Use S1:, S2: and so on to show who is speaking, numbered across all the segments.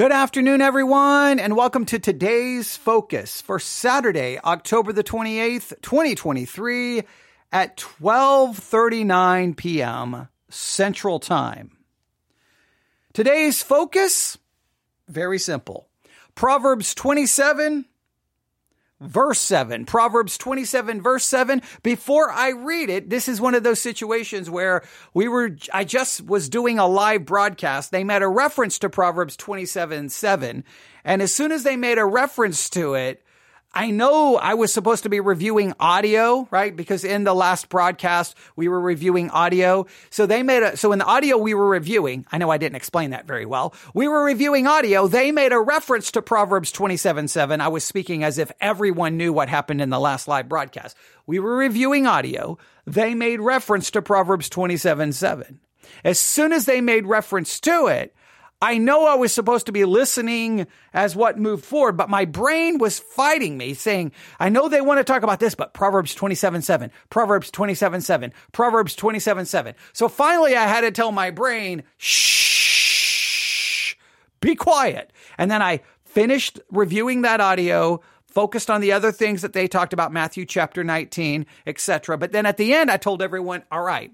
S1: Good afternoon, everyone, and welcome to today's focus for Saturday, October the 28th, 2023 at 12:39 p.m. Central Time. Today's focus very simple. Proverbs 27 verse 7. Proverbs 27 verse 7. Before I read it, this is one of those situations where we were, I just was doing a live broadcast. They made a reference to Proverbs 27 7. And as soon as they made a reference to it, I know I was supposed to be reviewing audio, right? Because in the last broadcast, we were reviewing audio. So they made a, so in the audio we were reviewing, I know I didn't explain that very well. We were reviewing audio. They made a reference to Proverbs 27 7. I was speaking as if everyone knew what happened in the last live broadcast. We were reviewing audio. They made reference to Proverbs 27 7. As soon as they made reference to it, I know I was supposed to be listening as what moved forward, but my brain was fighting me saying, I know they want to talk about this, but Proverbs 27 7, Proverbs 27 7, Proverbs 27 7. So finally I had to tell my brain, shh, be quiet. And then I finished reviewing that audio, focused on the other things that they talked about, Matthew chapter 19, etc. But then at the end, I told everyone, all right,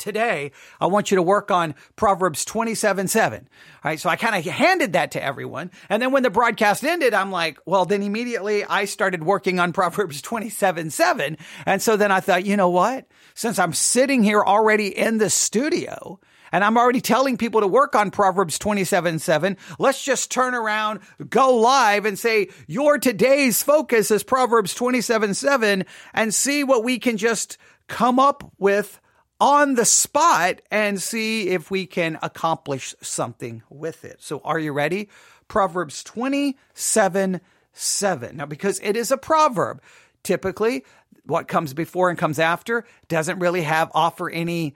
S1: today, I want you to work on Proverbs 27 7. All right. So I kind of handed that to everyone. And then when the broadcast ended, I'm like, well, then immediately I started working on Proverbs 27 7. And so then I thought, you know what? Since I'm sitting here already in the studio, and I'm already telling people to work on Proverbs 27 7. Let's just turn around, go live and say, your today's focus is Proverbs 27 7 and see what we can just come up with on the spot and see if we can accomplish something with it. So are you ready? Proverbs 27 7. Now, because it is a proverb, typically what comes before and comes after doesn't really have offer any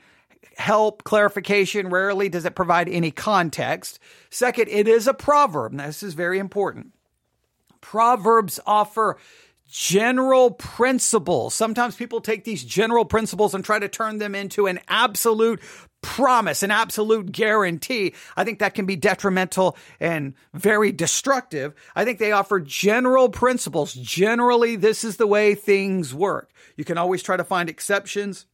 S1: help, clarification. Rarely does it provide any context. Second, it is a proverb. Now, this is very important. Proverbs offer general principles. Sometimes people take these general principles and try to turn them into an absolute promise, an absolute guarantee. I think that can be detrimental and very destructive. I think they offer general principles. Generally, this is the way things work. You can always try to find exceptions.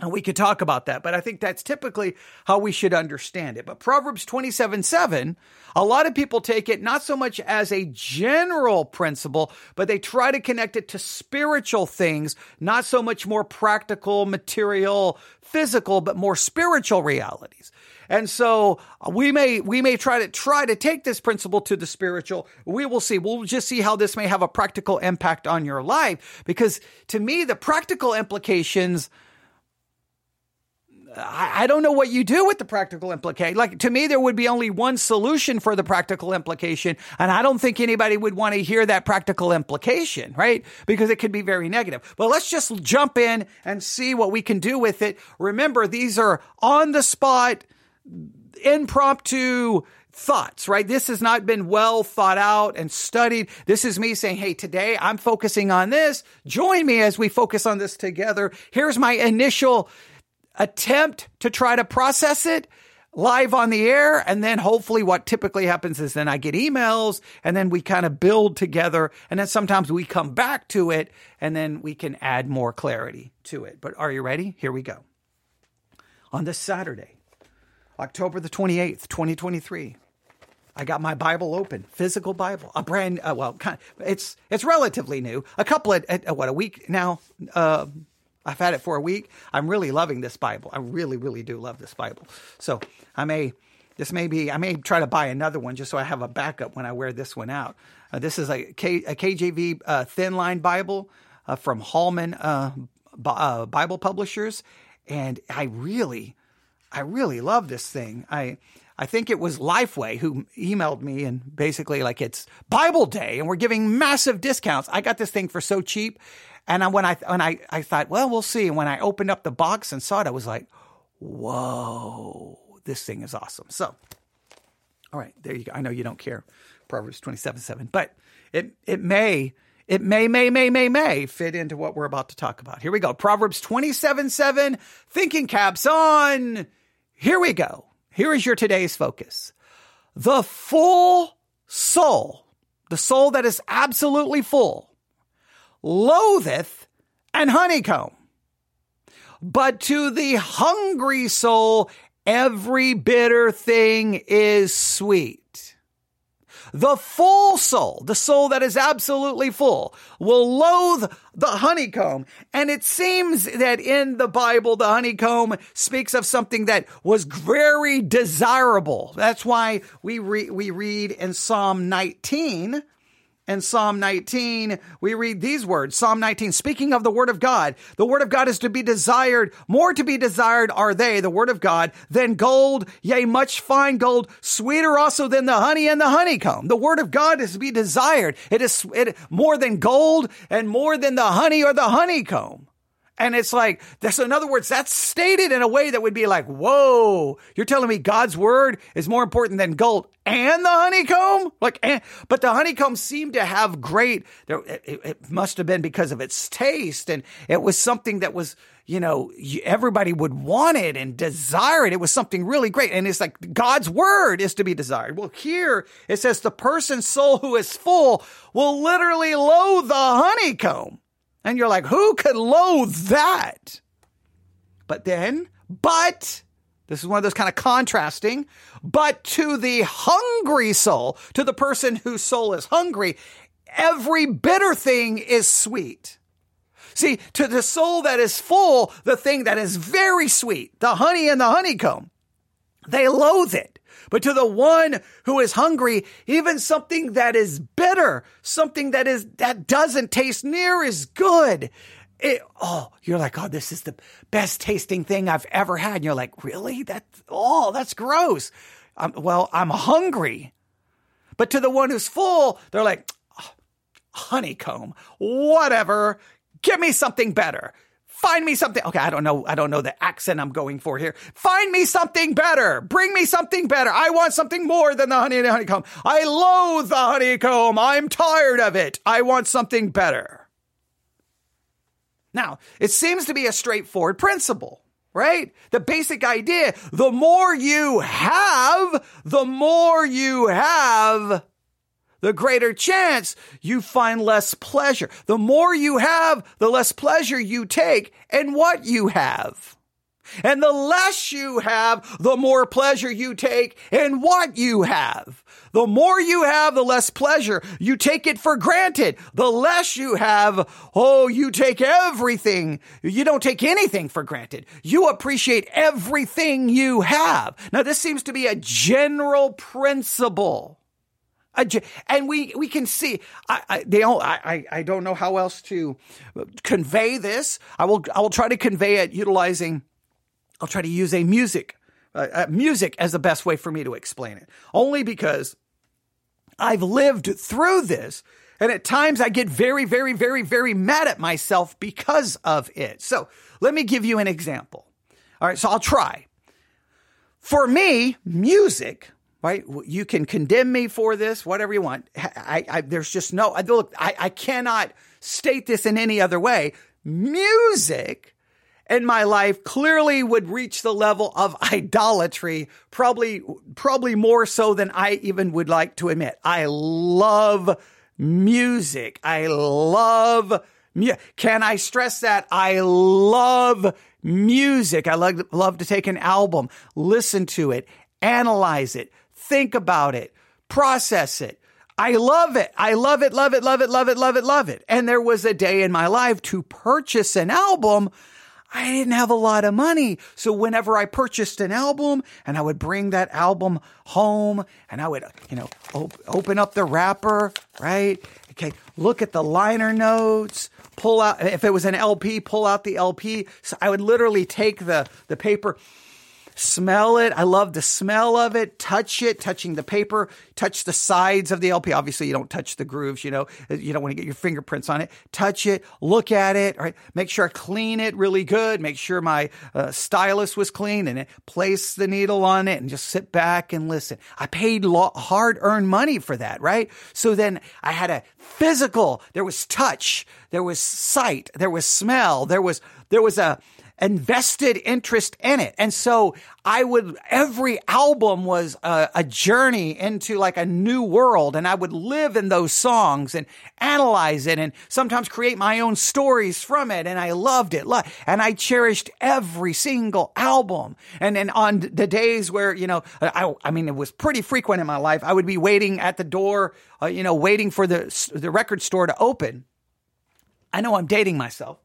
S1: And we could talk about that, but I think that's typically how we should understand it. But Proverbs 27 7, a lot of people take it not so much as a general principle, but they try to connect it to spiritual things, not so much more practical, material, physical, but more spiritual realities. And so uh, we may, we may try to try to take this principle to the spiritual. We will see. We'll just see how this may have a practical impact on your life. Because to me, the practical implications I, don't know what you do with the practical implication. Like to me, there would be only one solution for the practical implication. And I don't think anybody would want to hear that practical implication, right? Because it could be very negative. But let's just jump in and see what we can do with it. Remember, these are on the spot, impromptu thoughts, right? This has not been well thought out and studied. This is me saying, Hey, today I'm focusing on this. Join me as we focus on this together. Here's my initial attempt to try to process it live on the air. And then hopefully what typically happens is then I get emails and then we kind of build together. And then sometimes we come back to it and then we can add more clarity to it. But are you ready? Here we go. On this Saturday, October the 28th, 2023. I got my Bible open, physical Bible, a brand. Uh, well, kind of, it's it's relatively new. A couple of uh, what a week now, uh, I've had it for a week. I'm really loving this Bible. I really, really do love this Bible. So I may, this may be, I may try to buy another one just so I have a backup when I wear this one out. Uh, this is a, K, a KJV uh, thin line Bible uh, from Holman uh, B- uh, Bible Publishers, and I really, I really love this thing. I I think it was Lifeway who emailed me and basically like it's Bible Day and we're giving massive discounts. I got this thing for so cheap and when I when I I thought, well, we'll see. And when I opened up the box and saw it, I was like, whoa, this thing is awesome. So, all right, there you go. I know you don't care, Proverbs twenty seven seven, but it it may it may may may may may fit into what we're about to talk about. Here we go. Proverbs twenty seven seven. Thinking caps on. Here we go. Here is your today's focus. the full soul, the soul that is absolutely full, loatheth an honeycomb. But to the hungry soul, every bitter thing is sweet. The full soul, the soul that is absolutely full, will loathe the honeycomb. And it seems that in the Bible, the honeycomb speaks of something that was very desirable. That's why we, re- we read in Psalm 19, in Psalm 19, we read these words. Psalm 19, speaking of the word of God, the word of God is to be desired. More to be desired are they, the word of God, than gold, yea, much fine gold, sweeter also than the honey and the honeycomb. The word of God is to be desired. It is it, more than gold and more than the honey or the honeycomb. And it's like, that's in other words, that's stated in a way that would be like, whoa, you're telling me God's word is more important than gold and the honeycomb? Like, and, but the honeycomb seemed to have great, it, it must have been because of its taste. And it was something that was, you know, everybody would want it and desire it. It was something really great. And it's like God's word is to be desired. Well, here it says the person's soul who is full will literally loathe the honeycomb. And you're like, who could loathe that? But then, but, this is one of those kind of contrasting, but to the hungry soul, to the person whose soul is hungry, every bitter thing is sweet. See, to the soul that is full, the thing that is very sweet, the honey and the honeycomb, they loathe it. But to the one who is hungry, even something that is bitter, something that is, that doesn't taste near as good. It, oh, you're like, oh, this is the best tasting thing I've ever had. And you're like, really? That, oh, that's gross. Um, well, I'm hungry. But to the one who's full, they're like, oh, honeycomb, whatever. Give me something better. Find me something. Okay, I don't know. I don't know the accent I'm going for here. Find me something better. Bring me something better. I want something more than the honey and the honeycomb. I loathe the honeycomb. I'm tired of it. I want something better. Now, it seems to be a straightforward principle, right? The basic idea, the more you have, the more you have, the greater chance you find less pleasure. The more you have, the less pleasure you take in what you have. And the less you have, the more pleasure you take in what you have. The more you have, the less pleasure. You take it for granted. The less you have, oh, you take everything. You don't take anything for granted. You appreciate everything you have. Now, this seems to be a general principle and we we can see I, I they don't I, I don't know how else to convey this. I will I will try to convey it utilizing I'll try to use a music uh, music as the best way for me to explain it. Only because I've lived through this and at times I get very very very very mad at myself because of it. So, let me give you an example. All right, so I'll try. For me, music right? You can condemn me for this, whatever you want. I, I, there's just no, look, I, I cannot state this in any other way. Music in my life clearly would reach the level of idolatry, probably, probably more so than I even would like to admit. I love music. I love mu- Can I stress that? I love music. I love, love to take an album, listen to it, analyze it, think about it, process it. I love it. I love it, love it, love it, love it, love it, love it. And there was a day in my life to purchase an album. I didn't have a lot of money. So whenever I purchased an album and I would bring that album home and I would, you know, op- open up the wrapper, right? Okay. Look at the liner notes, pull out, if it was an LP, pull out the LP. So I would literally take the, the paper, smell it. I love the smell of it. Touch it, touching the paper, touch the sides of the LP. Obviously, you don't touch the grooves, you know, you don't want to get your fingerprints on it. Touch it, look at it, right? Make sure I clean it really good. Make sure my uh, stylus was clean and it, place the needle on it and just sit back and listen. I paid lo- hard earned money for that, right? So then I had a physical, there was touch, there was sight, there was smell, there was, there was a, invested interest in it. And so I would, every album was a, a, journey into like a new world. And I would live in those songs and analyze it and sometimes create my own stories from it. And I loved it. And I cherished every single album. And then on the days where, you know, I, I mean, it was pretty frequent in my life. I would be waiting at the door, uh, you know, waiting for the, the record store to open. I know I'm dating myself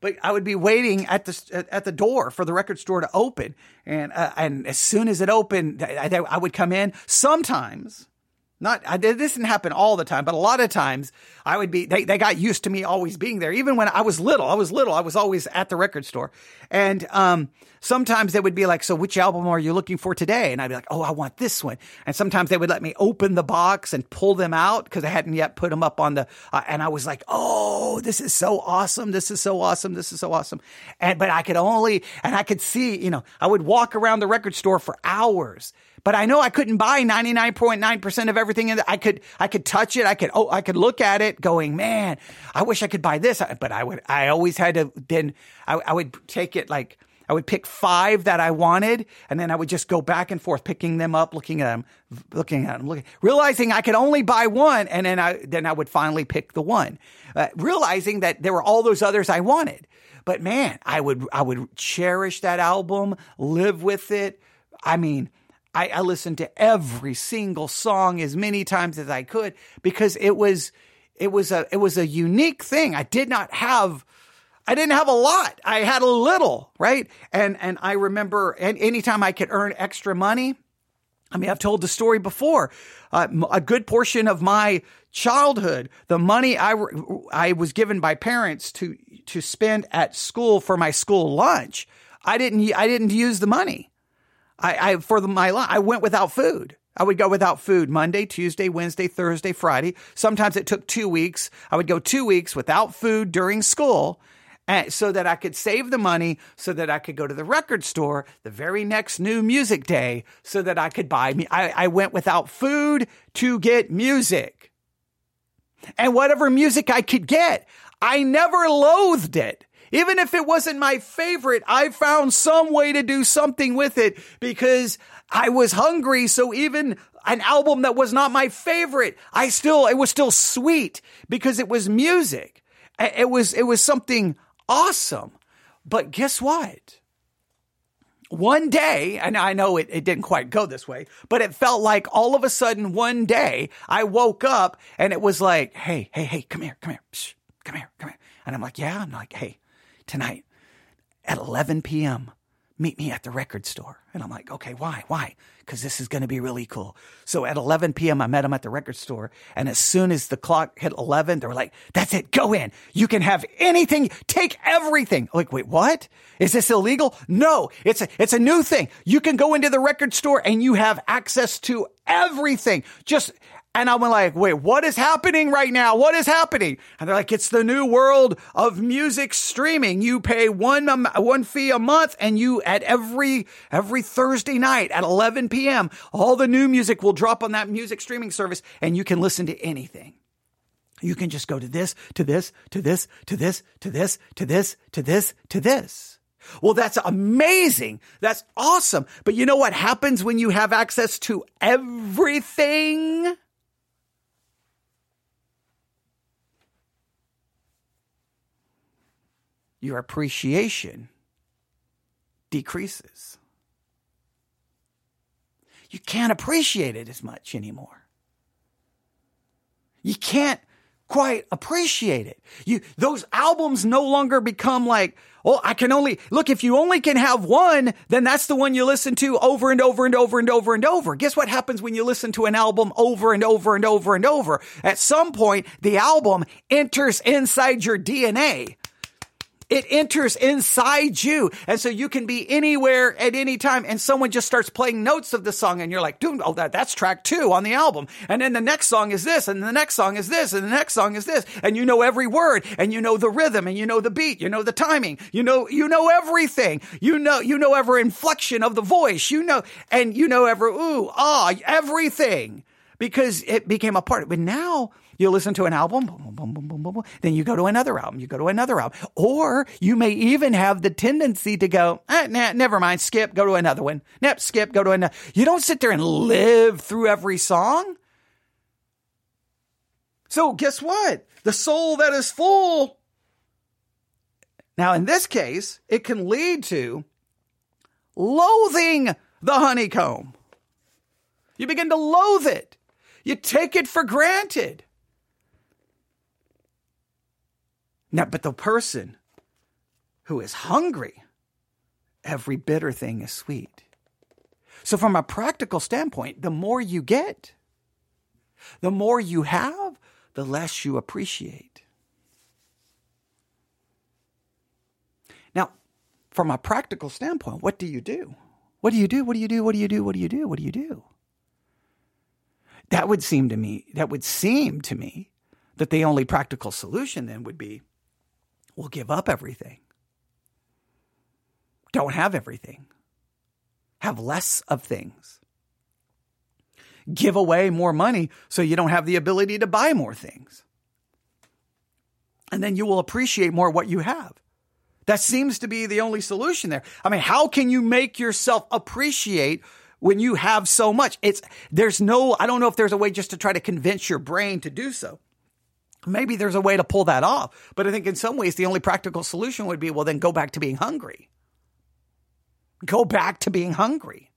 S1: but I would be waiting at the at the door for the record store to open, and uh, and as soon as it opened, I, I would come in. Sometimes, not I, this didn't happen all the time, but a lot of times I would be. They they got used to me always being there, even when I was little. I was little. I was always at the record store, and um, sometimes they would be like, "So which album are you looking for today?" And I'd be like, "Oh, I want this one." And sometimes they would let me open the box and pull them out because I hadn't yet put them up on the. Uh, and I was like, "Oh, this is so awesome! This is so awesome! This is so awesome!" And but I could only and I could see, you know, I would walk around the record store for hours. But I know I couldn't buy 99.9% of everything in I could, I could touch it. I could, oh, I could look at it going, man, I wish I could buy this. But I would, I always had to then, I, I would take it like, I would pick five that I wanted, and then I would just go back and forth, picking them up, looking at them, looking at them, looking, realizing I could only buy one, and then I then I would finally pick the one, uh, realizing that there were all those others I wanted. But man, I would I would cherish that album, live with it. I mean, I, I listened to every single song as many times as I could because it was it was a it was a unique thing. I did not have I didn't have a lot. I had a little, right? And and I remember and anytime I could earn extra money, I mean, I've told the story before. Uh, a good portion of my childhood, the money I, I was given by parents to to spend at school for my school lunch, I didn't I didn't use the money. I, I for my I went without food. I would go without food Monday, Tuesday, Wednesday, Thursday, Friday. Sometimes it took two weeks. I would go two weeks without food during school eh, so that I could save the money so that I could go to the record store the very next new music day so that I could buy me. I, I went without food to get music. And whatever music I could get, I never loathed it. Even if it wasn't my favorite, I found some way to do something with it because I was hungry. So even an album that was not my favorite, I still, it was still sweet because it was music. It was, it was something awesome. But guess what? One day, and I know it, it didn't quite go this way, but it felt like all of a sudden one day I woke up and it was like, hey, hey, hey, come here, come here, Psh, come here, come here. And I'm like, yeah. I'm like, hey, tonight at 11 p.m., meet me at the record store. And I'm like, okay, why? Why? Because this is going to be really cool. So at 11 p.m., I met him at the record store. And as soon as the clock hit 11, they were like, that's it. Go in. You can have anything. Take everything. I'm like, wait, what? Is this illegal? No, it's a, it's a new thing. You can go into the record store and you have access to everything. Just and I'm like, wait, what is happening right now? What is happening? And they're like, it's the new world of music streaming. You pay one, one fee a month and you at every, every Thursday night at 11 PM, all the new music will drop on that music streaming service and you can listen to anything. You can just go to this, to this, to this, to this, to this, to this, to this, to this. Well, that's amazing. That's awesome. But you know what happens when you have access to everything? Your appreciation decreases. You can't appreciate it as much anymore. You can't quite appreciate it. You, those albums no longer become like, oh, I can only, look, if you only can have one, then that's the one you listen to over and over and over and over and over. Guess what happens when you listen to an album over and over and over and over? At some point, the album enters inside your DNA. It enters inside you. And so you can be anywhere at any time and someone just starts playing notes of the song and you're like, dude, oh, that, that's track two on the album. And then the next song is this and the next song is this and the next song is this. And you know every word and you know the rhythm and you know the beat, you know the timing, you know, you know everything. You know, you know every inflection of the voice, you know, and you know every, ooh, ah, everything because it became a part of it. But now You listen to an album, boom, boom, boom, boom, boom, boom. then you go to another album, you go to another album. Or you may even have the tendency to go, eh, nah, never mind, skip, go to another one. Nope, skip, go to another. You don't sit there and live through every song. So guess what? The soul that is full. Now, in this case, it can lead to loathing the honeycomb. You begin to loathe it. You take it for granted. Now, but the person who is hungry, every bitter thing is sweet. So, from a practical standpoint, the more you get, the more you have, the less you appreciate. Now, from a practical standpoint, what do you do? What do you do? What do you do? What do you do? What do you do? What do you do? That would seem to me, that would seem to me that the only practical solution then would be we'll give up everything. Don't have everything. Have less of things. Give away more money so you don't have the ability to buy more things. And then you will appreciate more what you have. That seems to be the only solution there. I mean, how can you make yourself appreciate when you have so much. It's, there's no, I don't know if there's a way just to try to convince your brain to do so. Maybe there's a way to pull that off. But I think in some ways, the only practical solution would be, well, then go back to being hungry. Go back to being hungry.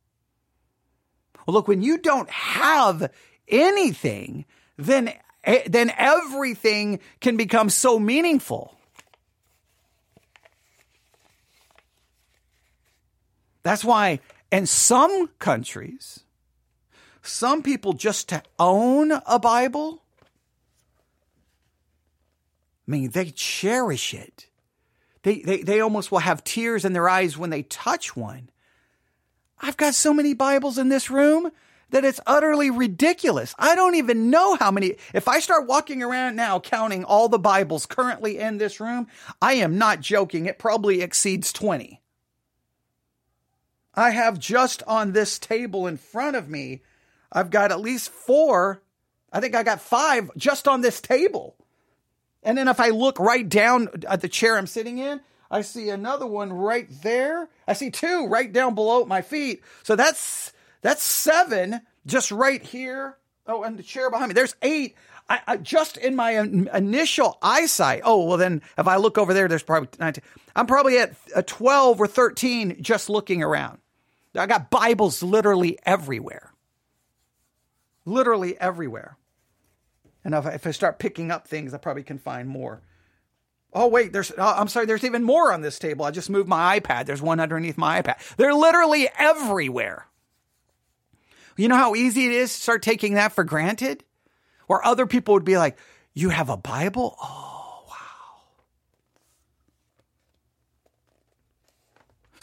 S1: Well, look, when you don't have anything, then, eh, then everything can become so meaningful. That's why in some countries, some people just to own a Bible, I mean, they cherish it. They, they, they almost will have tears in their eyes when they touch one. I've got so many Bibles in this room that it's utterly ridiculous. I don't even know how many. If I start walking around now counting all the Bibles currently in this room, I am not joking. It probably exceeds 20. I have just on this table in front of me, I've got at least four. I think I got five just on this table. And then if I look right down at the chair I'm sitting in, I see another one right there. I see two right down below my feet. So that's that's seven just right here. Oh, and the chair behind me. There's eight. I, I, just in my initial eyesight. Oh, well, then if I look over there, there's probably 19. I'm probably at a 12 or 13 just looking around. I got Bibles literally everywhere. Literally everywhere. And if I, if I start picking up things, I probably can find more. Oh, wait, there's, oh, I'm sorry, there's even more on this table. I just moved my iPad. There's one underneath my iPad. They're literally everywhere. You know how easy it is to start taking that for granted? Where other people would be like, You have a Bible? Oh,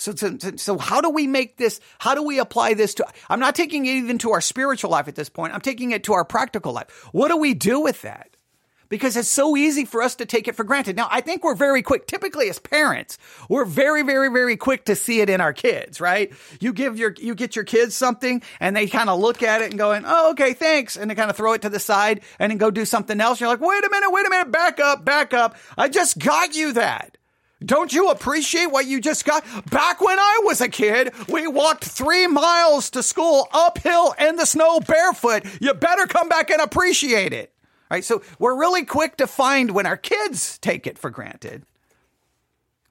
S1: So, so, so how do we make this? How do we apply this to? I'm not taking it even to our spiritual life at this point. I'm taking it to our practical life. What do we do with that? Because it's so easy for us to take it for granted. Now, I think we're very quick, typically as parents, we're very, very, very quick to see it in our kids, right? You give your, you get your kids something and they kind of look at it and going, oh, okay, thanks. And they kind of throw it to the side and then go do something else. You're like, wait a minute, wait a minute, back up, back up. I just got you that. Don't you appreciate what you just got? Back when I was a kid, we walked three miles to school uphill in the snow barefoot. You better come back and appreciate it. Right? So we're really quick to find when our kids take it for granted.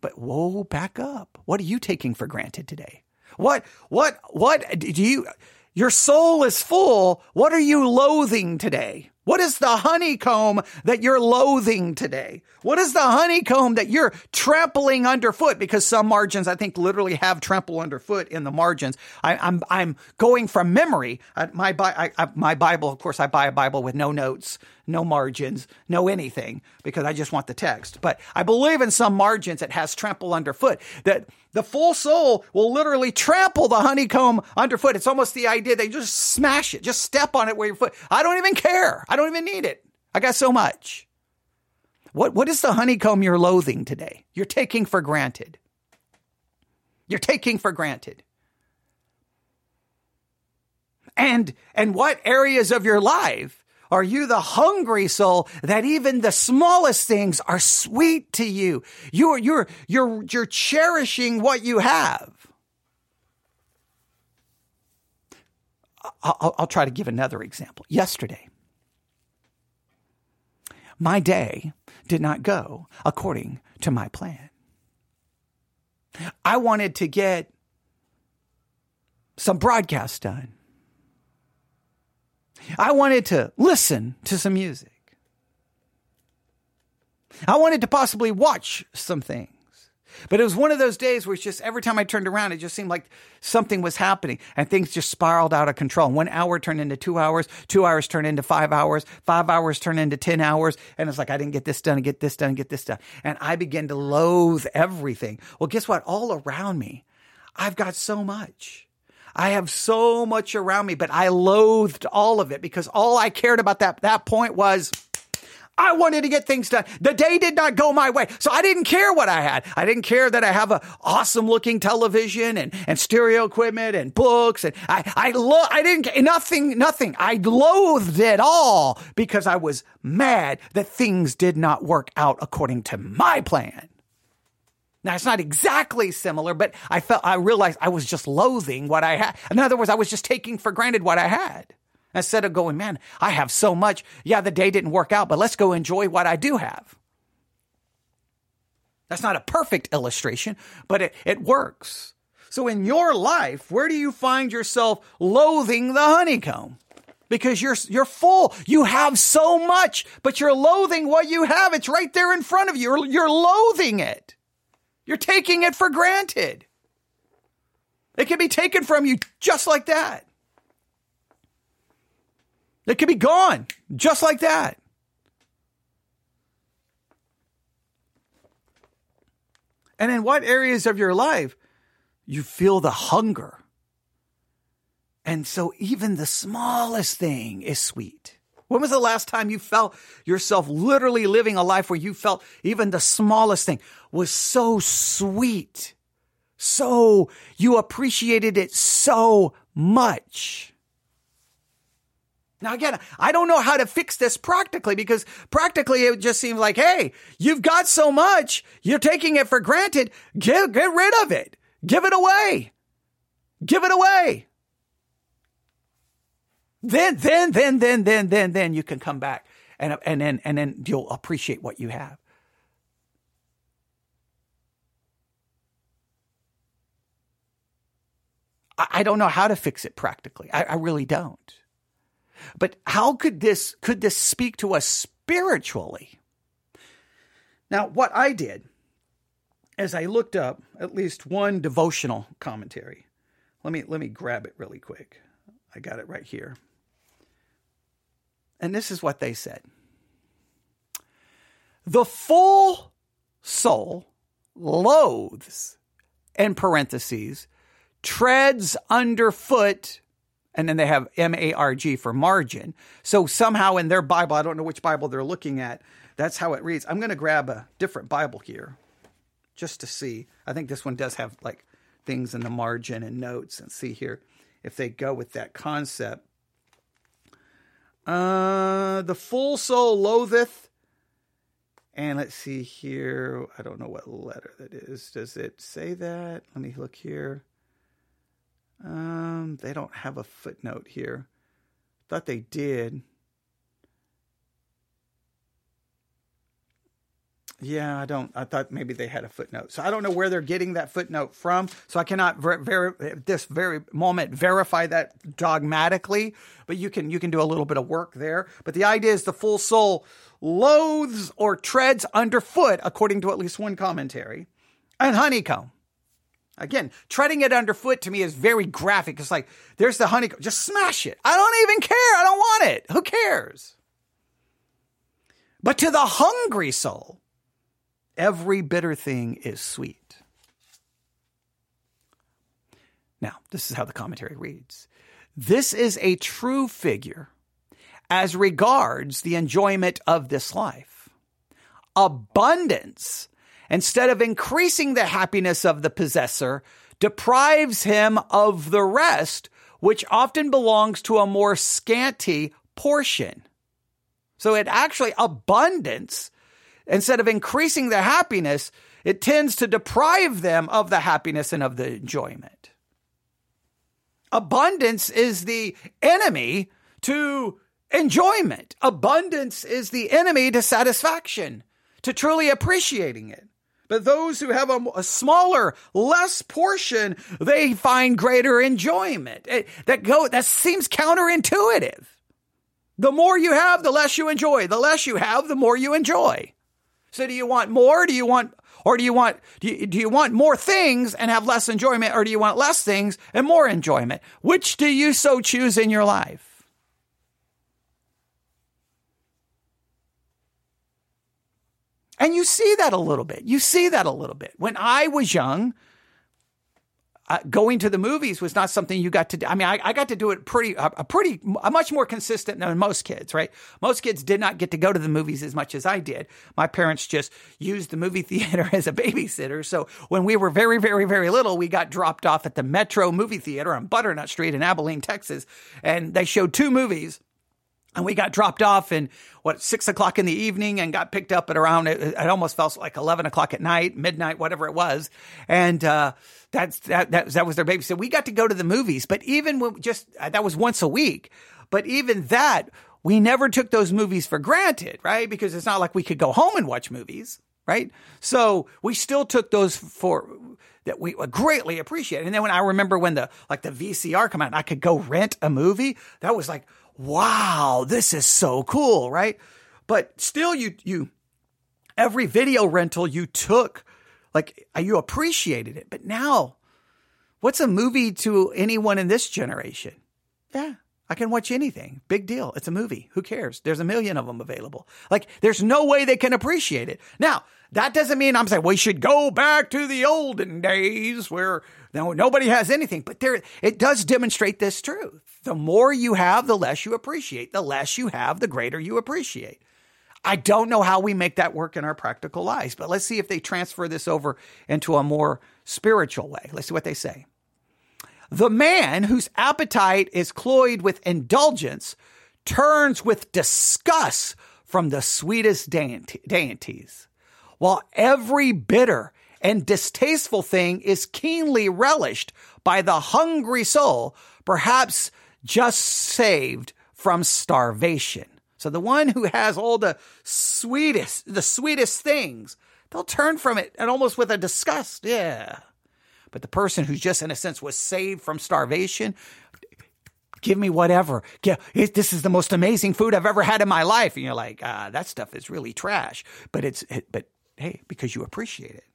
S1: But whoa, back up. What are you taking for granted today? What, what, what do you, your soul is full. What are you loathing today? What is the honeycomb that you're loathing today? What is the honeycomb that you're trampling underfoot? Because some margins, I think, literally have trample underfoot in the margins. I, am I'm, I'm going from memory. Uh, my I, I, my Bible, of course, I buy a Bible with no notes, no margins, no anything, because I just want the text. But I believe in some margins it has trample underfoot. That the full soul will literally trample the honeycomb underfoot. It's almost the idea they just smash it, just step on it where your foot. I don't even care. I don't even need it. I got so much. What, what is the honeycomb you're loathing today? You're taking for granted. You're taking for granted. And, and what areas of your life Are you the hungry soul that even the smallest things are sweet to you? You're, you're, you're, you're cherishing what you have. I'll, I'll try to give another example. Yesterday, my day did not go according to my plan. I wanted to get some broadcast done. I wanted to listen to some music. I wanted to possibly watch some things. But it was one of those days where it's just every time I turned around, it just seemed like something was happening and things just spiraled out of control. One hour turned into two hours, two hours turned into five hours, five hours turned into 10 hours. And it's like, I didn't get this done get this done get this done. And I began to loathe everything. Well, guess what? All around me, I've got so much. I have so much around me, but I loathed all of it because all I cared about that, that point was, I wanted to get things done. The day did not go my way. So I didn't care what I had. I didn't care that I have a awesome looking television and, and stereo equipment and books. And I, I, lo- I didn't, nothing, nothing. I loathed it all because I was mad that things did not work out according to my plan. Now it's not exactly similar, but I felt, I realized I was just loathing what I had. In other words, I was just taking for granted what I had. Instead of going, man, I have so much. Yeah, the day didn't work out, but let's go enjoy what I do have. That's not a perfect illustration, but it, it works. So in your life, where do you find yourself loathing the honeycomb? Because you're, you're full. You have so much, but you're loathing what you have. It's right there in front of you. You're, you're loathing it. You're taking it for granted. It can be taken from you just like that. It could be gone just like that. And in what areas of your life you feel the hunger? And so even the smallest thing is sweet. When was the last time you felt yourself literally living a life where you felt even the smallest thing was so sweet? So you appreciated it so much. Now again, I don't know how to fix this practically because practically it just seems like, hey, you've got so much, you're taking it for granted. Get, get rid of it. Give it away. Give it away. Then, then, then, then, then, then, then you can come back and, and then, and then you'll appreciate what you have. I, I don't know how to fix it practically. I, I really don't. But how could this could this speak to us spiritually? Now, what I did as I looked up at least one devotional commentary. Let me let me grab it really quick. I got it right here. And this is what they said. The full soul loathes, in parentheses, treads underfoot and then they have M A R G for margin. So somehow in their Bible, I don't know which Bible they're looking at, that's how it reads. I'm going to grab a different Bible here just to see. I think this one does have like things in the margin and notes and see here if they go with that concept. Uh, the full soul loatheth. And let's see here. I don't know what letter that is. Does it say that? Let me look here. Um, they don't have a footnote here. Thought they did. Yeah, I don't. I thought maybe they had a footnote. So I don't know where they're getting that footnote from. So I cannot ver- ver- this very moment verify that dogmatically. But you can you can do a little bit of work there. But the idea is the full soul loathes or treads underfoot, according to at least one commentary, and honeycomb. Again, treading it underfoot to me is very graphic. It's like, there's the honeycomb. Just smash it. I don't even care. I don't want it. Who cares? But to the hungry soul, every bitter thing is sweet. Now, this is how the commentary reads. This is a true figure as regards the enjoyment of this life. Abundance instead of increasing the happiness of the possessor, deprives him of the rest, which often belongs to a more scanty portion. So it actually abundance, instead of increasing their happiness, it tends to deprive them of the happiness and of the enjoyment. Abundance is the enemy to enjoyment. Abundance is the enemy to satisfaction, to truly appreciating it. But those who have a, a smaller, less portion, they find greater enjoyment. It, that go that seems counterintuitive. The more you have, the less you enjoy. The less you have, the more you enjoy. So do you want more? Do you want or do you want do you, do you want more things and have less enjoyment or do you want less things and more enjoyment? Which do you so choose in your life? And you see that a little bit. You see that a little bit. When I was young, uh, going to the movies was not something you got to do. I mean, I, I got to do it pretty, a, a pretty, a much more consistent than most kids, right? Most kids did not get to go to the movies as much as I did. My parents just used the movie theater as a babysitter. So when we were very, very, very little, we got dropped off at the Metro movie theater on Butternut Street in Abilene, Texas. And they showed two movies and we got dropped off in what six o'clock in the evening and got picked up at around it, it almost felt like 11 o'clock at night midnight whatever it was. And uh, that's that, that that was their baby. So we got to go to the movies. But even when just uh, that was once a week. But even that we never took those movies for granted right? Because it's not like we could go home and watch movies right? So we still took those for that we greatly appreciate. And then when i remember when the like the vcr come out and i could go rent a movie that was like wow, this is so cool, right? But still, you, you, every video rental you took, like you appreciated it. But now, what's a movie to anyone in this generation? Yeah, I can watch anything. Big deal. It's a movie. Who cares? There's a million of them available. Like, there's no way they can appreciate it. Now, that doesn't mean I'm saying we should go back to the olden days where no, nobody has anything, but there, it does demonstrate this truth. The more you have, the less you appreciate. The less you have, the greater you appreciate. I don't know how we make that work in our practical lives, but let's see if they transfer this over into a more spiritual way. Let's see what they say. The man whose appetite is cloyed with indulgence turns with disgust from the sweetest deities, while every bitter and distasteful thing is keenly relished by the hungry soul, perhaps just saved from starvation. So the one who has all the sweetest, the sweetest things, they'll turn from it and almost with a disgust. Yeah. But the person who just in a sense was saved from starvation, give me whatever. This is the most amazing food I've ever had in my life. And you're like, ah, that stuff is really trash. But it's, but hey, because you appreciate it.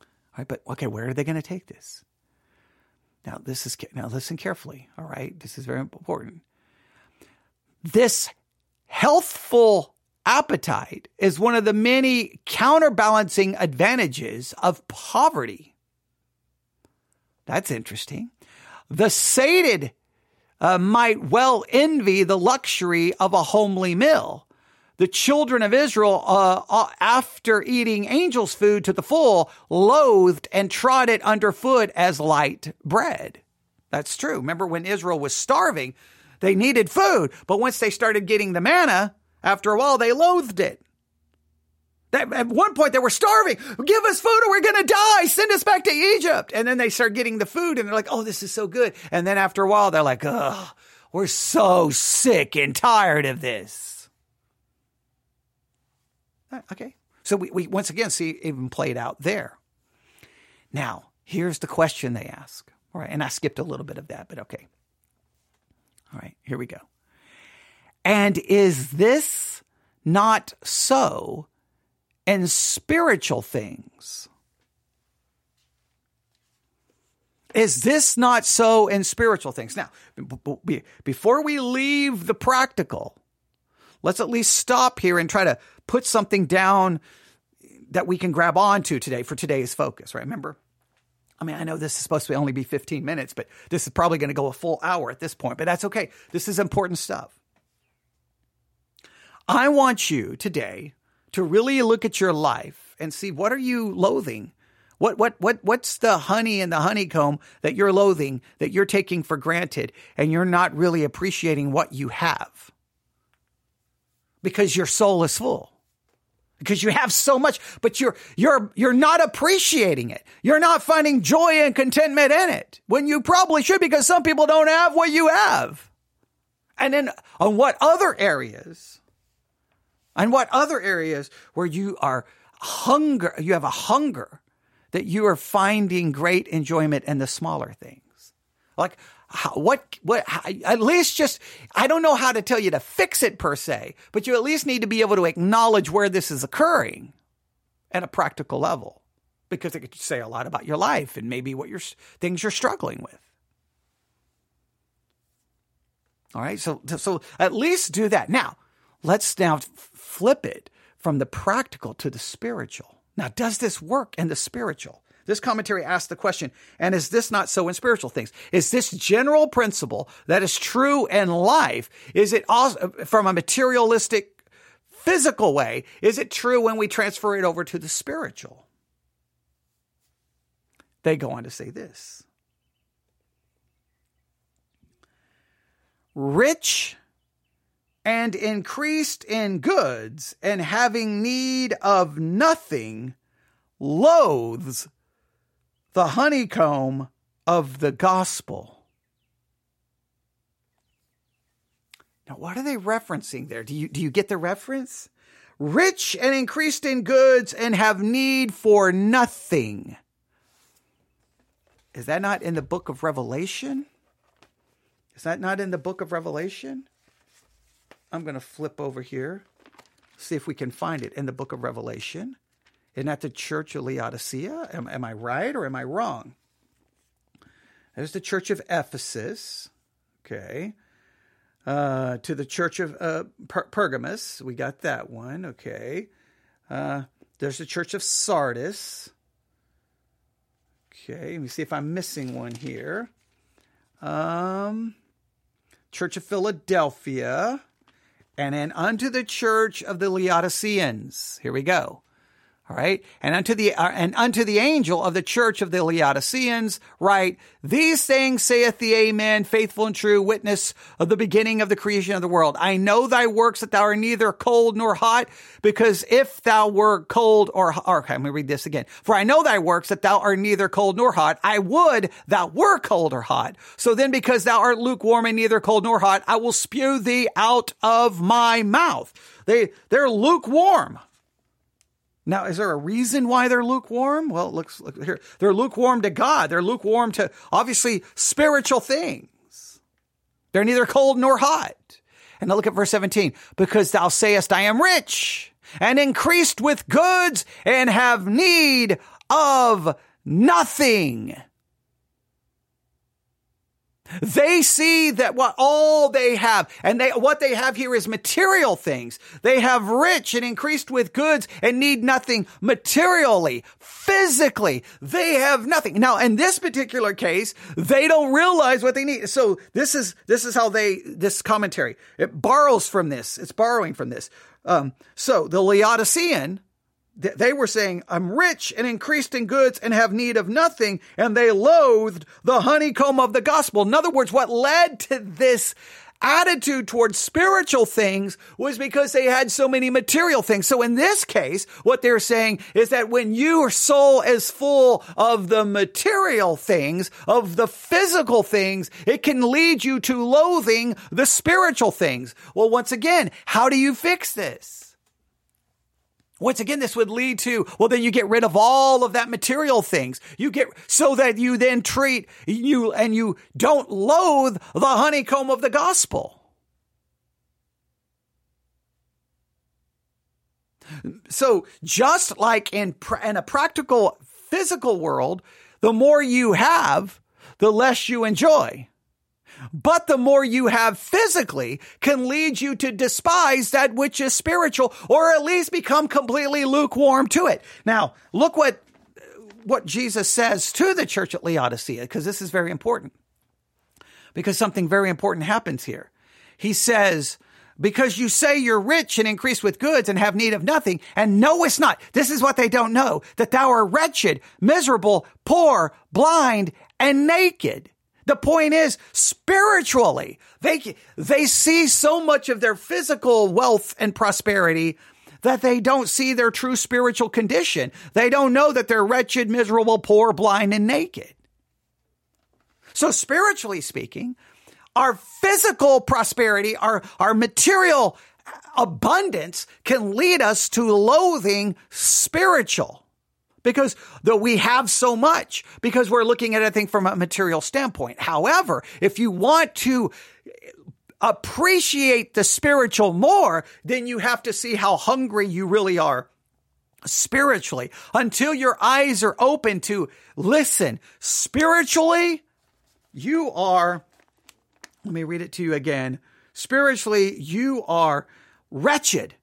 S1: All right, but okay, where are they going to take this? Now, this is now listen carefully. All right, this is very important. This healthful appetite is one of the many counterbalancing advantages of poverty. That's interesting. The sated uh, might well envy the luxury of a homely meal the children of Israel, uh, uh, after eating angels' food to the full, loathed and trod it underfoot as light bread. That's true. Remember when Israel was starving, they needed food, but once they started getting the manna, after a while, they loathed it. At one point, they were starving. Give us food or we're going to die. Send us back to Egypt. And then they start getting the food and they're like, oh, this is so good. And then after a while, they're like, oh, we're so sick and tired of this. Ah, okay. So we, we once again see even played out there. Now, here's the question they ask. All right. And I skipped a little bit of that, but okay. All right. Here we go. And is this not so in spiritual things? Is this not so in spiritual things? Now, before we leave the practical, let's at least stop here and try to put something down that we can grab onto today for today's focus, right? Remember? I mean, I know this is supposed to only be 15 minutes, but this is probably going to go a full hour at this point, but that's okay. This is important stuff. I want you today to really look at your life and see what are you loathing? What what what what's the honey and the honeycomb that you're loathing that you're taking for granted and you're not really appreciating what you have? Because your soul is full. Because you have so much, but you're, you're, you're not appreciating it. You're not finding joy and contentment in it when you probably should because some people don't have what you have. And then on what other areas, and what other areas where you are hunger, you have a hunger that you are finding great enjoyment in the smaller things. Like how, what, what, how, at least just, I don't know how to tell you to fix it per se, but you at least need to be able to acknowledge where this is occurring at a practical level because it could say a lot about your life and maybe what your things you're struggling with. All right. So, so at least do that. Now, let's now flip it from the practical to the spiritual. Now, does this work in the spiritual? This commentary asks the question, and is this not so in spiritual things? Is this general principle that is true in life? Is it also from a materialistic, physical way? Is it true when we transfer it over to the spiritual? They go on to say this. Rich and increased in goods and having need of nothing loathes the honeycomb of the gospel. Now, what are they referencing there? Do you, do you get the reference? Rich and increased in goods and have need for nothing. Is that not in the book of Revelation? Is that not in the book of Revelation? I'm going to flip over here, see if we can find it in the book of Revelation. Isn't that the church of Laodicea? Am, am I right or am I wrong? There's the church of Ephesus. Okay. Uh, to the church of uh, per- Pergamus. We got that one. Okay. Uh, there's the church of Sardis. Okay. Let me see if I'm missing one here. Um, church of Philadelphia. And then unto the church of the Laodiceans. Here we go. All right. And unto the, uh, and unto the angel of the church of the Laodiceans, write, these things saith the Amen, faithful and true witness of the beginning of the creation of the world. I know thy works that thou art neither cold nor hot, because if thou were cold or, or okay, let me read this again. For I know thy works that thou art neither cold nor hot. I would thou were cold or hot. So then because thou art lukewarm and neither cold nor hot, I will spew thee out of my mouth. They, they're lukewarm. Now, is there a reason why they're lukewarm? Well, it looks look here. They're lukewarm to God. They're lukewarm to obviously spiritual things. They're neither cold nor hot. And now look at verse 17. Because thou sayest, I am rich and increased with goods and have need of nothing. They see that what all they have, and they, what they have here is material things. They have rich and increased with goods and need nothing materially, physically. They have nothing. Now, in this particular case, they don't realize what they need. So this is, this is how they, this commentary, it borrows from this. It's borrowing from this. Um, so the Laodicean, they were saying, I'm rich and increased in goods and have need of nothing. And they loathed the honeycomb of the gospel. In other words, what led to this attitude towards spiritual things was because they had so many material things. So in this case, what they're saying is that when your soul is full of the material things, of the physical things, it can lead you to loathing the spiritual things. Well, once again, how do you fix this? Once again, this would lead to, well, then you get rid of all of that material things. You get, so that you then treat you and you don't loathe the honeycomb of the gospel. So just like in, in a practical physical world, the more you have, the less you enjoy but the more you have physically can lead you to despise that which is spiritual or at least become completely lukewarm to it. Now, look what what Jesus says to the church at Laodicea because this is very important. Because something very important happens here. He says, because you say you're rich and increased with goods and have need of nothing, and knowest not, this is what they don't know, that thou art wretched, miserable, poor, blind, and naked. The point is, spiritually, they, they see so much of their physical wealth and prosperity that they don't see their true spiritual condition. They don't know that they're wretched, miserable, poor, blind, and naked. So spiritually speaking, our physical prosperity, our, our material abundance can lead us to loathing spiritual because though we have so much because we're looking at everything from a material standpoint. However, if you want to appreciate the spiritual more, then you have to see how hungry you really are spiritually until your eyes are open to listen spiritually. You are, let me read it to you again. Spiritually, you are wretched,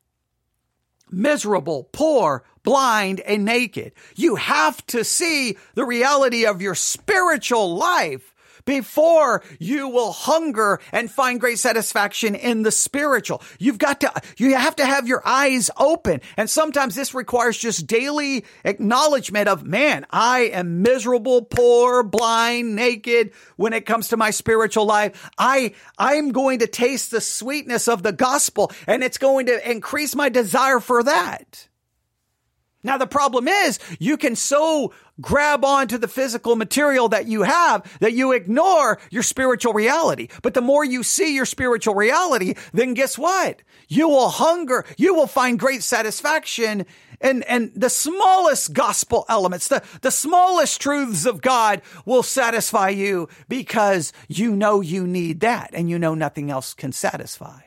S1: miserable, poor, blind, and naked. You have to see the reality of your spiritual life before you will hunger and find great satisfaction in the spiritual. You've got to, you have to have your eyes open. And sometimes this requires just daily acknowledgement of, man, I am miserable, poor, blind, naked when it comes to my spiritual life. I, I'm going to taste the sweetness of the gospel and it's going to increase my desire for that. Now, the problem is you can so grab onto the physical material that you have that you ignore your spiritual reality. But the more you see your spiritual reality, then guess what? You will hunger. You will find great satisfaction and, and the smallest gospel elements, the, the smallest truths of God will satisfy you because you know you need that and you know nothing else can satisfy.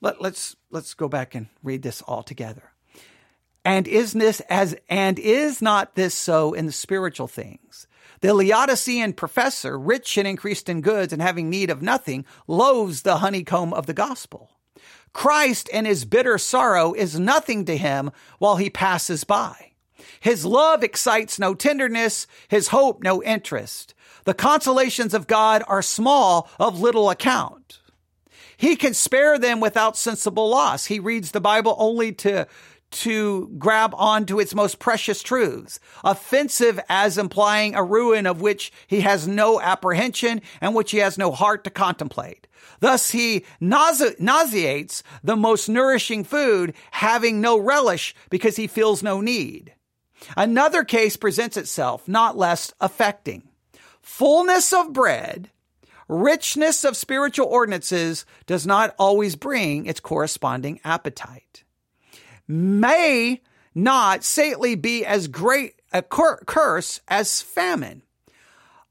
S1: Let, let's let's go back and read this all together. And is this as and is not this so in the spiritual things? The Laodicean professor, rich and increased in goods and having need of nothing, loathes the honeycomb of the gospel. Christ and his bitter sorrow is nothing to him while he passes by. His love excites no tenderness, his hope no interest. The consolations of God are small, of little account. He can spare them without sensible loss. He reads the Bible only to to grab onto its most precious truths, offensive as implying a ruin of which he has no apprehension and which he has no heart to contemplate. Thus he nause- nauseates the most nourishing food, having no relish because he feels no need. Another case presents itself, not less affecting. Fullness of bread richness of spiritual ordinances does not always bring its corresponding appetite. May not saintly be as great a curse as famine.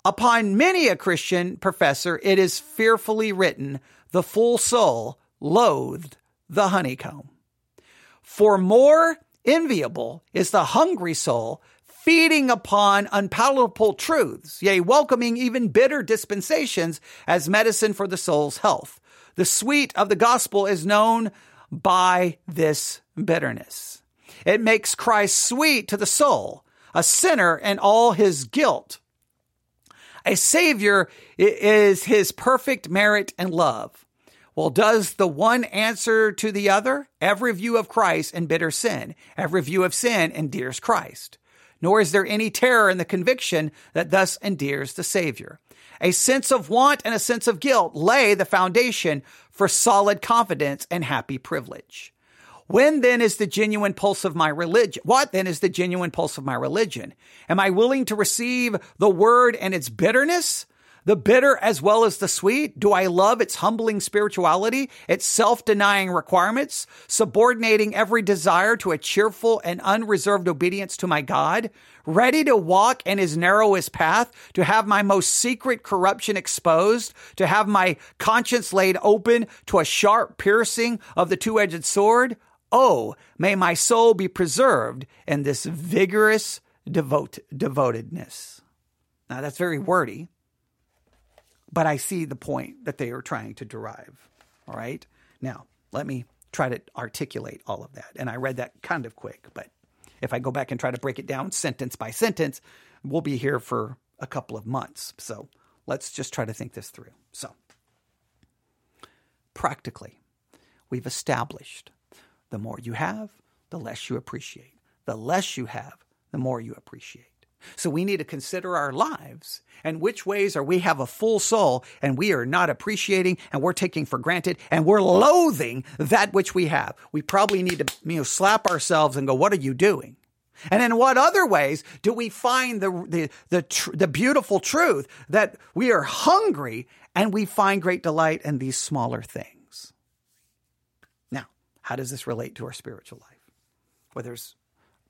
S1: Upon many a Christian professor, it is fearfully written, the full soul loathed the honeycomb. For more enviable is the hungry soul feeding upon unpalatable truths, yea, welcoming even bitter dispensations as medicine for the soul's health. The sweet of the gospel is known by this bitterness. It makes Christ sweet to the soul, a sinner and all his guilt. A savior is his perfect merit and love. Well, does the one answer to the other? Every view of Christ and bitter sin. Every view of sin endears Christ nor is there any terror in the conviction that thus endears the Savior. A sense of want and a sense of guilt lay the foundation for solid confidence and happy privilege. When then is the genuine pulse of my religion? What then is the genuine pulse of my religion? Am I willing to receive the word and its bitterness? The bitter as well as the sweet? Do I love its humbling spirituality, its self-denying requirements, subordinating every desire to a cheerful and unreserved obedience to my God, ready to walk in his narrowest path, to have my most secret corruption exposed, to have my conscience laid open to a sharp piercing of the two-edged sword? Oh, may my soul be preserved in this vigorous devote, devotedness. Now that's very wordy but I see the point that they are trying to derive. All right. Now, let me try to articulate all of that. And I read that kind of quick, but if I go back and try to break it down sentence by sentence, we'll be here for a couple of months. So let's just try to think this through. So, practically, we've established the more you have, the less you appreciate. The less you have, the more you appreciate. So we need to consider our lives and which ways are we have a full soul and we are not appreciating and we're taking for granted and we're loathing that which we have. We probably need to you know, slap ourselves and go, what are you doing? And in what other ways do we find the, the, the, tr- the beautiful truth that we are hungry and we find great delight in these smaller things? Now, how does this relate to our spiritual life? Well, there's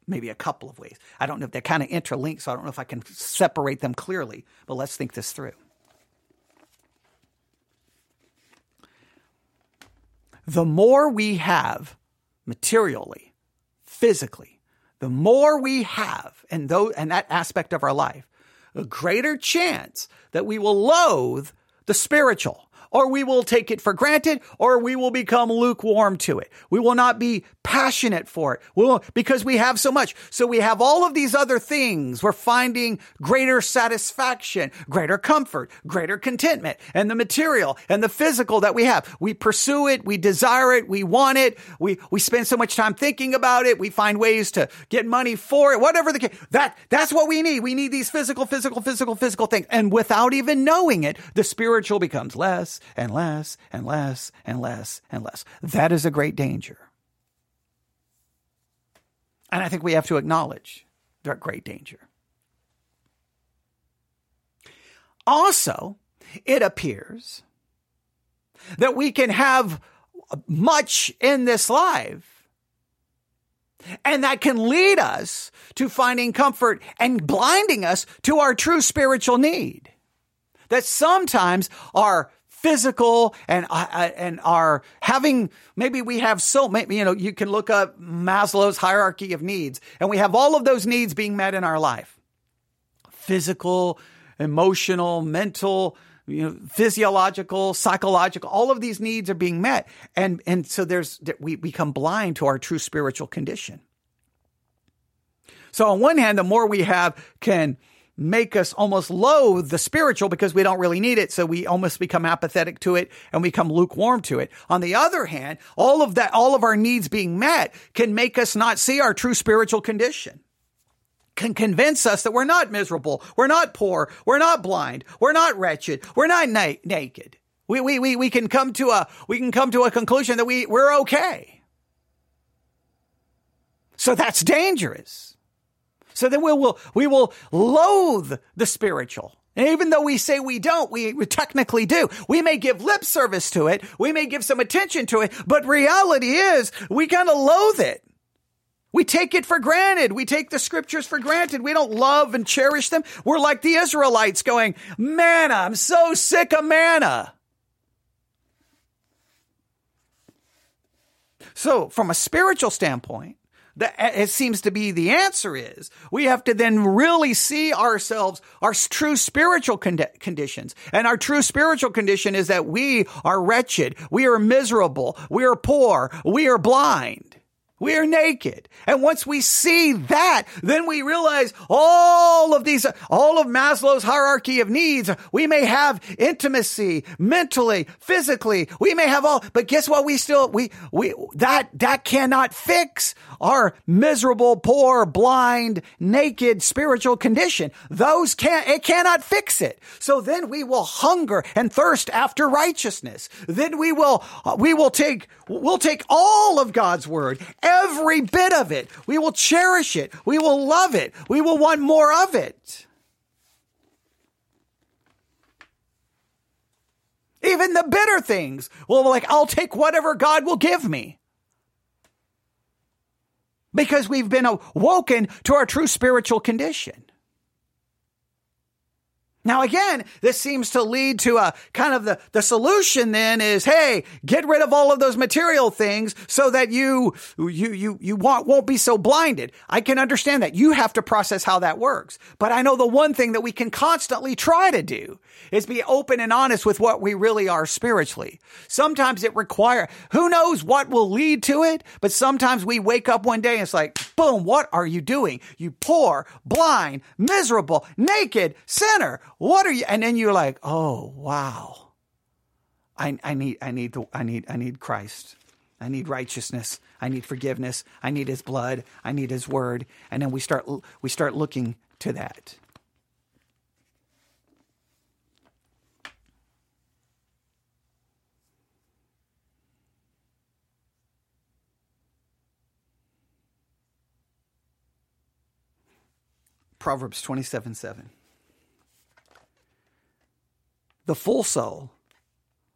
S1: maybe a couple of ways. I don't know if they're kind of interlinked, so I don't know if I can separate them clearly, but let's think this through. The more we have materially, physically, the more we have in, those, in that aspect of our life, a greater chance that we will loathe the spiritual or we will take it for granted, or we will become lukewarm to it. We will not be passionate for it. We will, because we have so much. So we have all of these other things. We're finding greater satisfaction, greater comfort, greater contentment, and the material and the physical that we have. We pursue it. We desire it. We want it. We, we spend so much time thinking about it. We find ways to get money for it, whatever the case. That, that's what we need. We need these physical, physical, physical, physical things. And without even knowing it, the spiritual becomes less and less and less and less and less. That is a great danger. And I think we have to acknowledge that great danger. Also, it appears that we can have much in this life and that can lead us to finding comfort and blinding us to our true spiritual need. That sometimes our physical and uh, uh, and are having maybe we have so maybe you know you can look up Maslow's hierarchy of needs and we have all of those needs being met in our life. Physical emotional mental you know physiological psychological all of these needs are being met. And and so there's we become blind to our true spiritual condition. So on one hand the more we have can make us almost loathe the spiritual because we don't really need it. So we almost become apathetic to it and we become lukewarm to it. On the other hand, all of that, all of our needs being met can make us not see our true spiritual condition. Can convince us that we're not miserable, we're not poor, we're not blind, we're not wretched, we're not na- naked. We, we, we, we can come to a, we can come to a conclusion that we, we're okay. So that's dangerous. So then we will, we will loathe the spiritual. And even though we say we don't, we, we, technically do. We may give lip service to it. We may give some attention to it, but reality is we kind of loathe it. We take it for granted. We take the scriptures for granted. We don't love and cherish them. We're like the Israelites going, manna, I'm so sick of manna. So from a spiritual standpoint, it seems to be the answer is we have to then really see ourselves, our true spiritual condi- conditions. And our true spiritual condition is that we are wretched. We are miserable. We are poor. We are blind. We are naked. And once we see that, then we realize all of these, all of Maslow's hierarchy of needs. We may have intimacy, mentally, physically. We may have all, but guess what? We still, we, we, that, that cannot fix our miserable, poor, blind, naked spiritual condition. Those can't, it cannot fix it. So then we will hunger and thirst after righteousness. Then we will, uh, we will take, we'll take all of God's word every bit of it. We will cherish it. We will love it. We will want more of it. Even the bitter things will like, I'll take whatever God will give me. Because we've been awoken to our true spiritual condition. Now again, this seems to lead to a kind of the, the solution then is, hey, get rid of all of those material things so that you, you, you, you won't, won't be so blinded. I can understand that. You have to process how that works. But I know the one thing that we can constantly try to do is be open and honest with what we really are spiritually. Sometimes it require, who knows what will lead to it, but sometimes we wake up one day and it's like, boom, what are you doing? You poor, blind, miserable, naked sinner what are you? And then you're like, oh, wow. I, I need, I need, I need, I need Christ. I need righteousness. I need forgiveness. I need his blood. I need his word. And then we start, we start looking to that. Proverbs 27 7. The full soul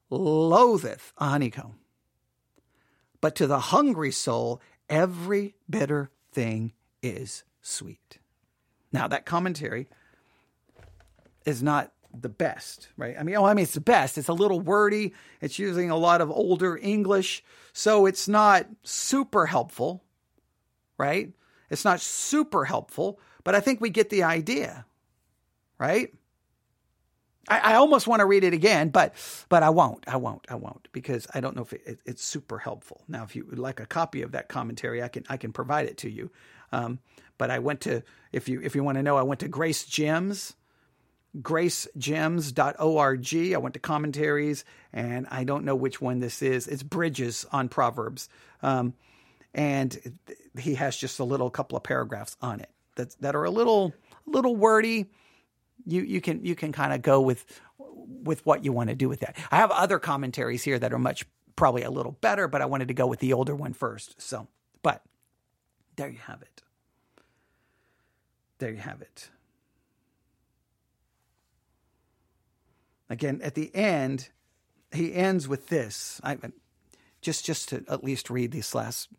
S1: loatheth a honeycomb, but to the hungry soul, every bitter thing is sweet. Now, that commentary is not the best, right? I mean, oh, I mean, it's the best. It's a little wordy. It's using a lot of older English. So it's not super helpful, right? It's not super helpful, but I think we get the idea, right? I, I almost want to read it again, but but I won't. I won't. I won't because I don't know if it, it, it's super helpful. Now, if you would like a copy of that commentary, I can I can provide it to you. Um, but I went to if you if you want to know, I went to Grace Gems gracegems.org. I went to commentaries, and I don't know which one this is. It's Bridges on Proverbs. Um, and he has just a little couple of paragraphs on it that that are a little little wordy. You you can you can kind of go with with what you want to do with that. I have other commentaries here that are much probably a little better, but I wanted to go with the older one first. So, but there you have it. There you have it. Again, at the end, he ends with this. I just just to at least read these last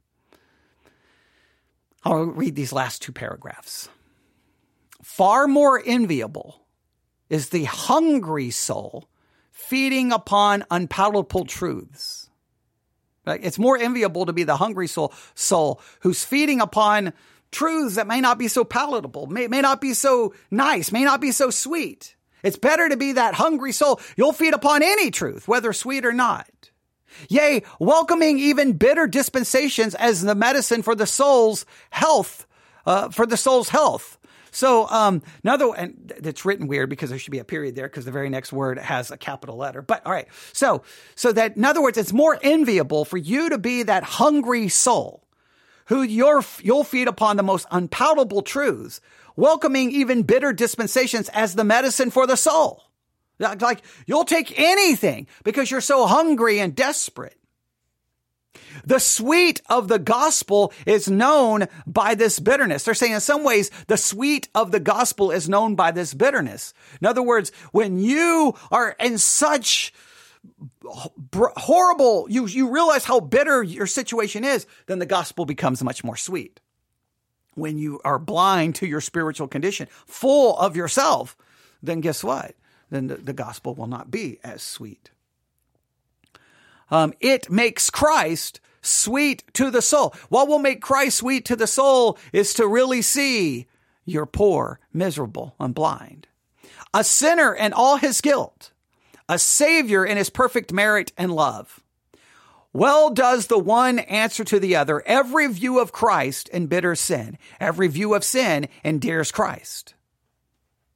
S1: I'll read these last two paragraphs. Far more enviable is the hungry soul feeding upon unpalatable truths. Right? It's more enviable to be the hungry soul, soul who's feeding upon truths that may not be so palatable, may, may not be so nice, may not be so sweet. It's better to be that hungry soul. You'll feed upon any truth, whether sweet or not. Yea, welcoming even bitter dispensations as the medicine for the soul's health, uh, for the soul's health. So, um, another, and it's written weird because there should be a period there because the very next word has a capital letter. But all right. So, so that in other words, it's more enviable for you to be that hungry soul who you're, you'll feed upon the most unpalatable truths, welcoming even bitter dispensations as the medicine for the soul. Like you'll take anything because you're so hungry and desperate. The sweet of the gospel is known by this bitterness. They're saying in some ways, the sweet of the gospel is known by this bitterness. In other words, when you are in such horrible, you, you realize how bitter your situation is, then the gospel becomes much more sweet. When you are blind to your spiritual condition, full of yourself, then guess what? then the, the gospel will not be as sweet. Um, it makes Christ sweet to the soul. What will make Christ sweet to the soul is to really see you're poor, miserable, and blind. A sinner and all his guilt, a savior in his perfect merit and love. Well does the one answer to the other. Every view of Christ embitters sin. Every view of sin endears Christ.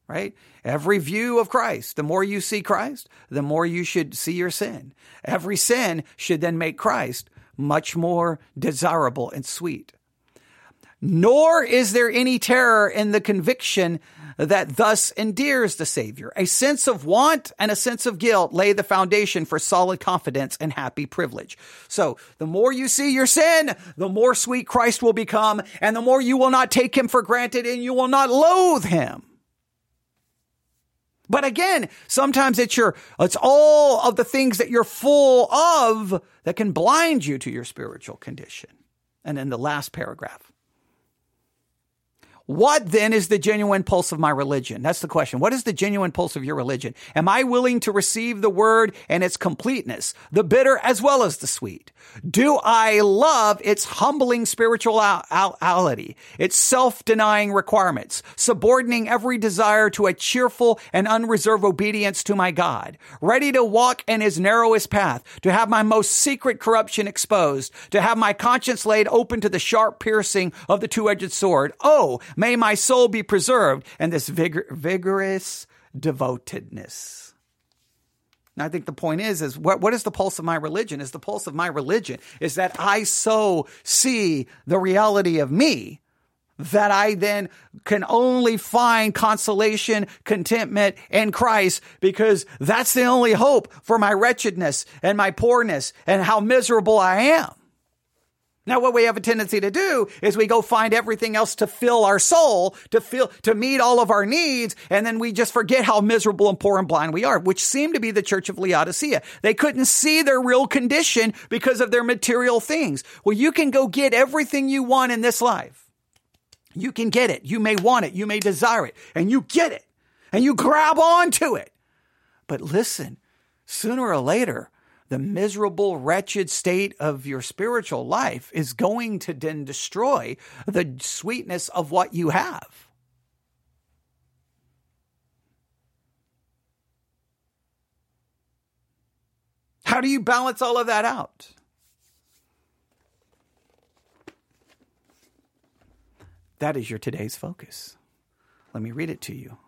S1: Right? Every view of Christ, the more you see Christ, the more you should see your sin. Every sin should then make Christ much more desirable and sweet. Nor is there any terror in the conviction that thus endears the Savior. A sense of want and a sense of guilt lay the foundation for solid confidence and happy privilege. So the more you see your sin, the more sweet Christ will become, and the more you will not take him for granted and you will not loathe him. But again, sometimes it's your, it's all of the things that you're full of that can blind you to your spiritual condition. And then the last paragraph. What then is the genuine pulse of my religion? That's the question. What is the genuine pulse of your religion? Am I willing to receive the word and its completeness, the bitter as well as the sweet? Do I love its humbling spirituality, its self-denying requirements, subordinating every desire to a cheerful and unreserved obedience to my God, ready to walk in his narrowest path, to have my most secret corruption exposed, to have my conscience laid open to the sharp piercing of the two-edged sword? Oh, May my soul be preserved and this vigor- vigorous devotedness. Now, I think the point is, is what, what is the pulse of my religion? Is the pulse of my religion is that I so see the reality of me that I then can only find consolation, contentment in Christ because that's the only hope for my wretchedness and my poorness and how miserable I am. Now, what we have a tendency to do is we go find everything else to fill our soul, to fill, to meet all of our needs, and then we just forget how miserable and poor and blind we are, which seemed to be the church of Laodicea. They couldn't see their real condition because of their material things. Well, you can go get everything you want in this life. You can get it. You may want it. You may desire it, and you get it, and you grab onto it. But listen, sooner or later, the miserable, wretched state of your spiritual life is going to then destroy the sweetness of what you have. How do you balance all of that out? That is your today's focus. Let me read it to you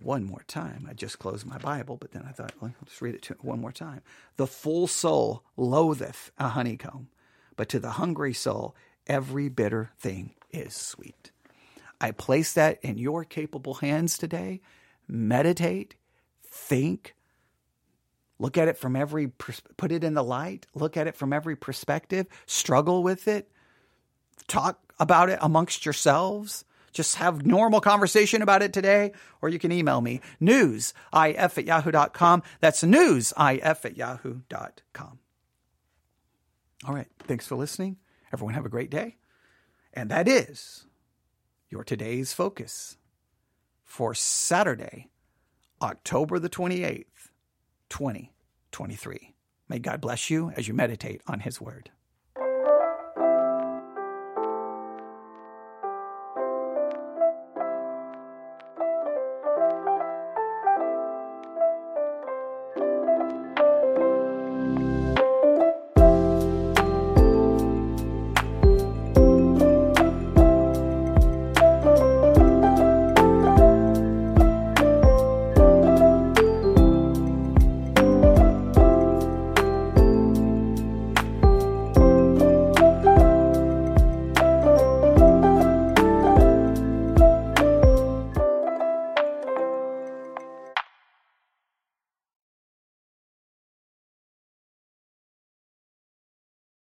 S1: one more time. I just closed my Bible, but then I thought, well, just read it one more time. The full soul loatheth a honeycomb, but to the hungry soul, every bitter thing is sweet. I place that in your capable hands today. Meditate, think, look at it from every, put it in the light, look at it from every perspective, struggle with it, talk about it amongst yourselves just have normal conversation about it today, or you can email me, newsif at yahoo.com. That's newsif at yahoo.com. All right. Thanks for listening. Everyone have a great day. And that is your today's focus for Saturday, October the 28th, 2023. May God bless you as you meditate on His Word.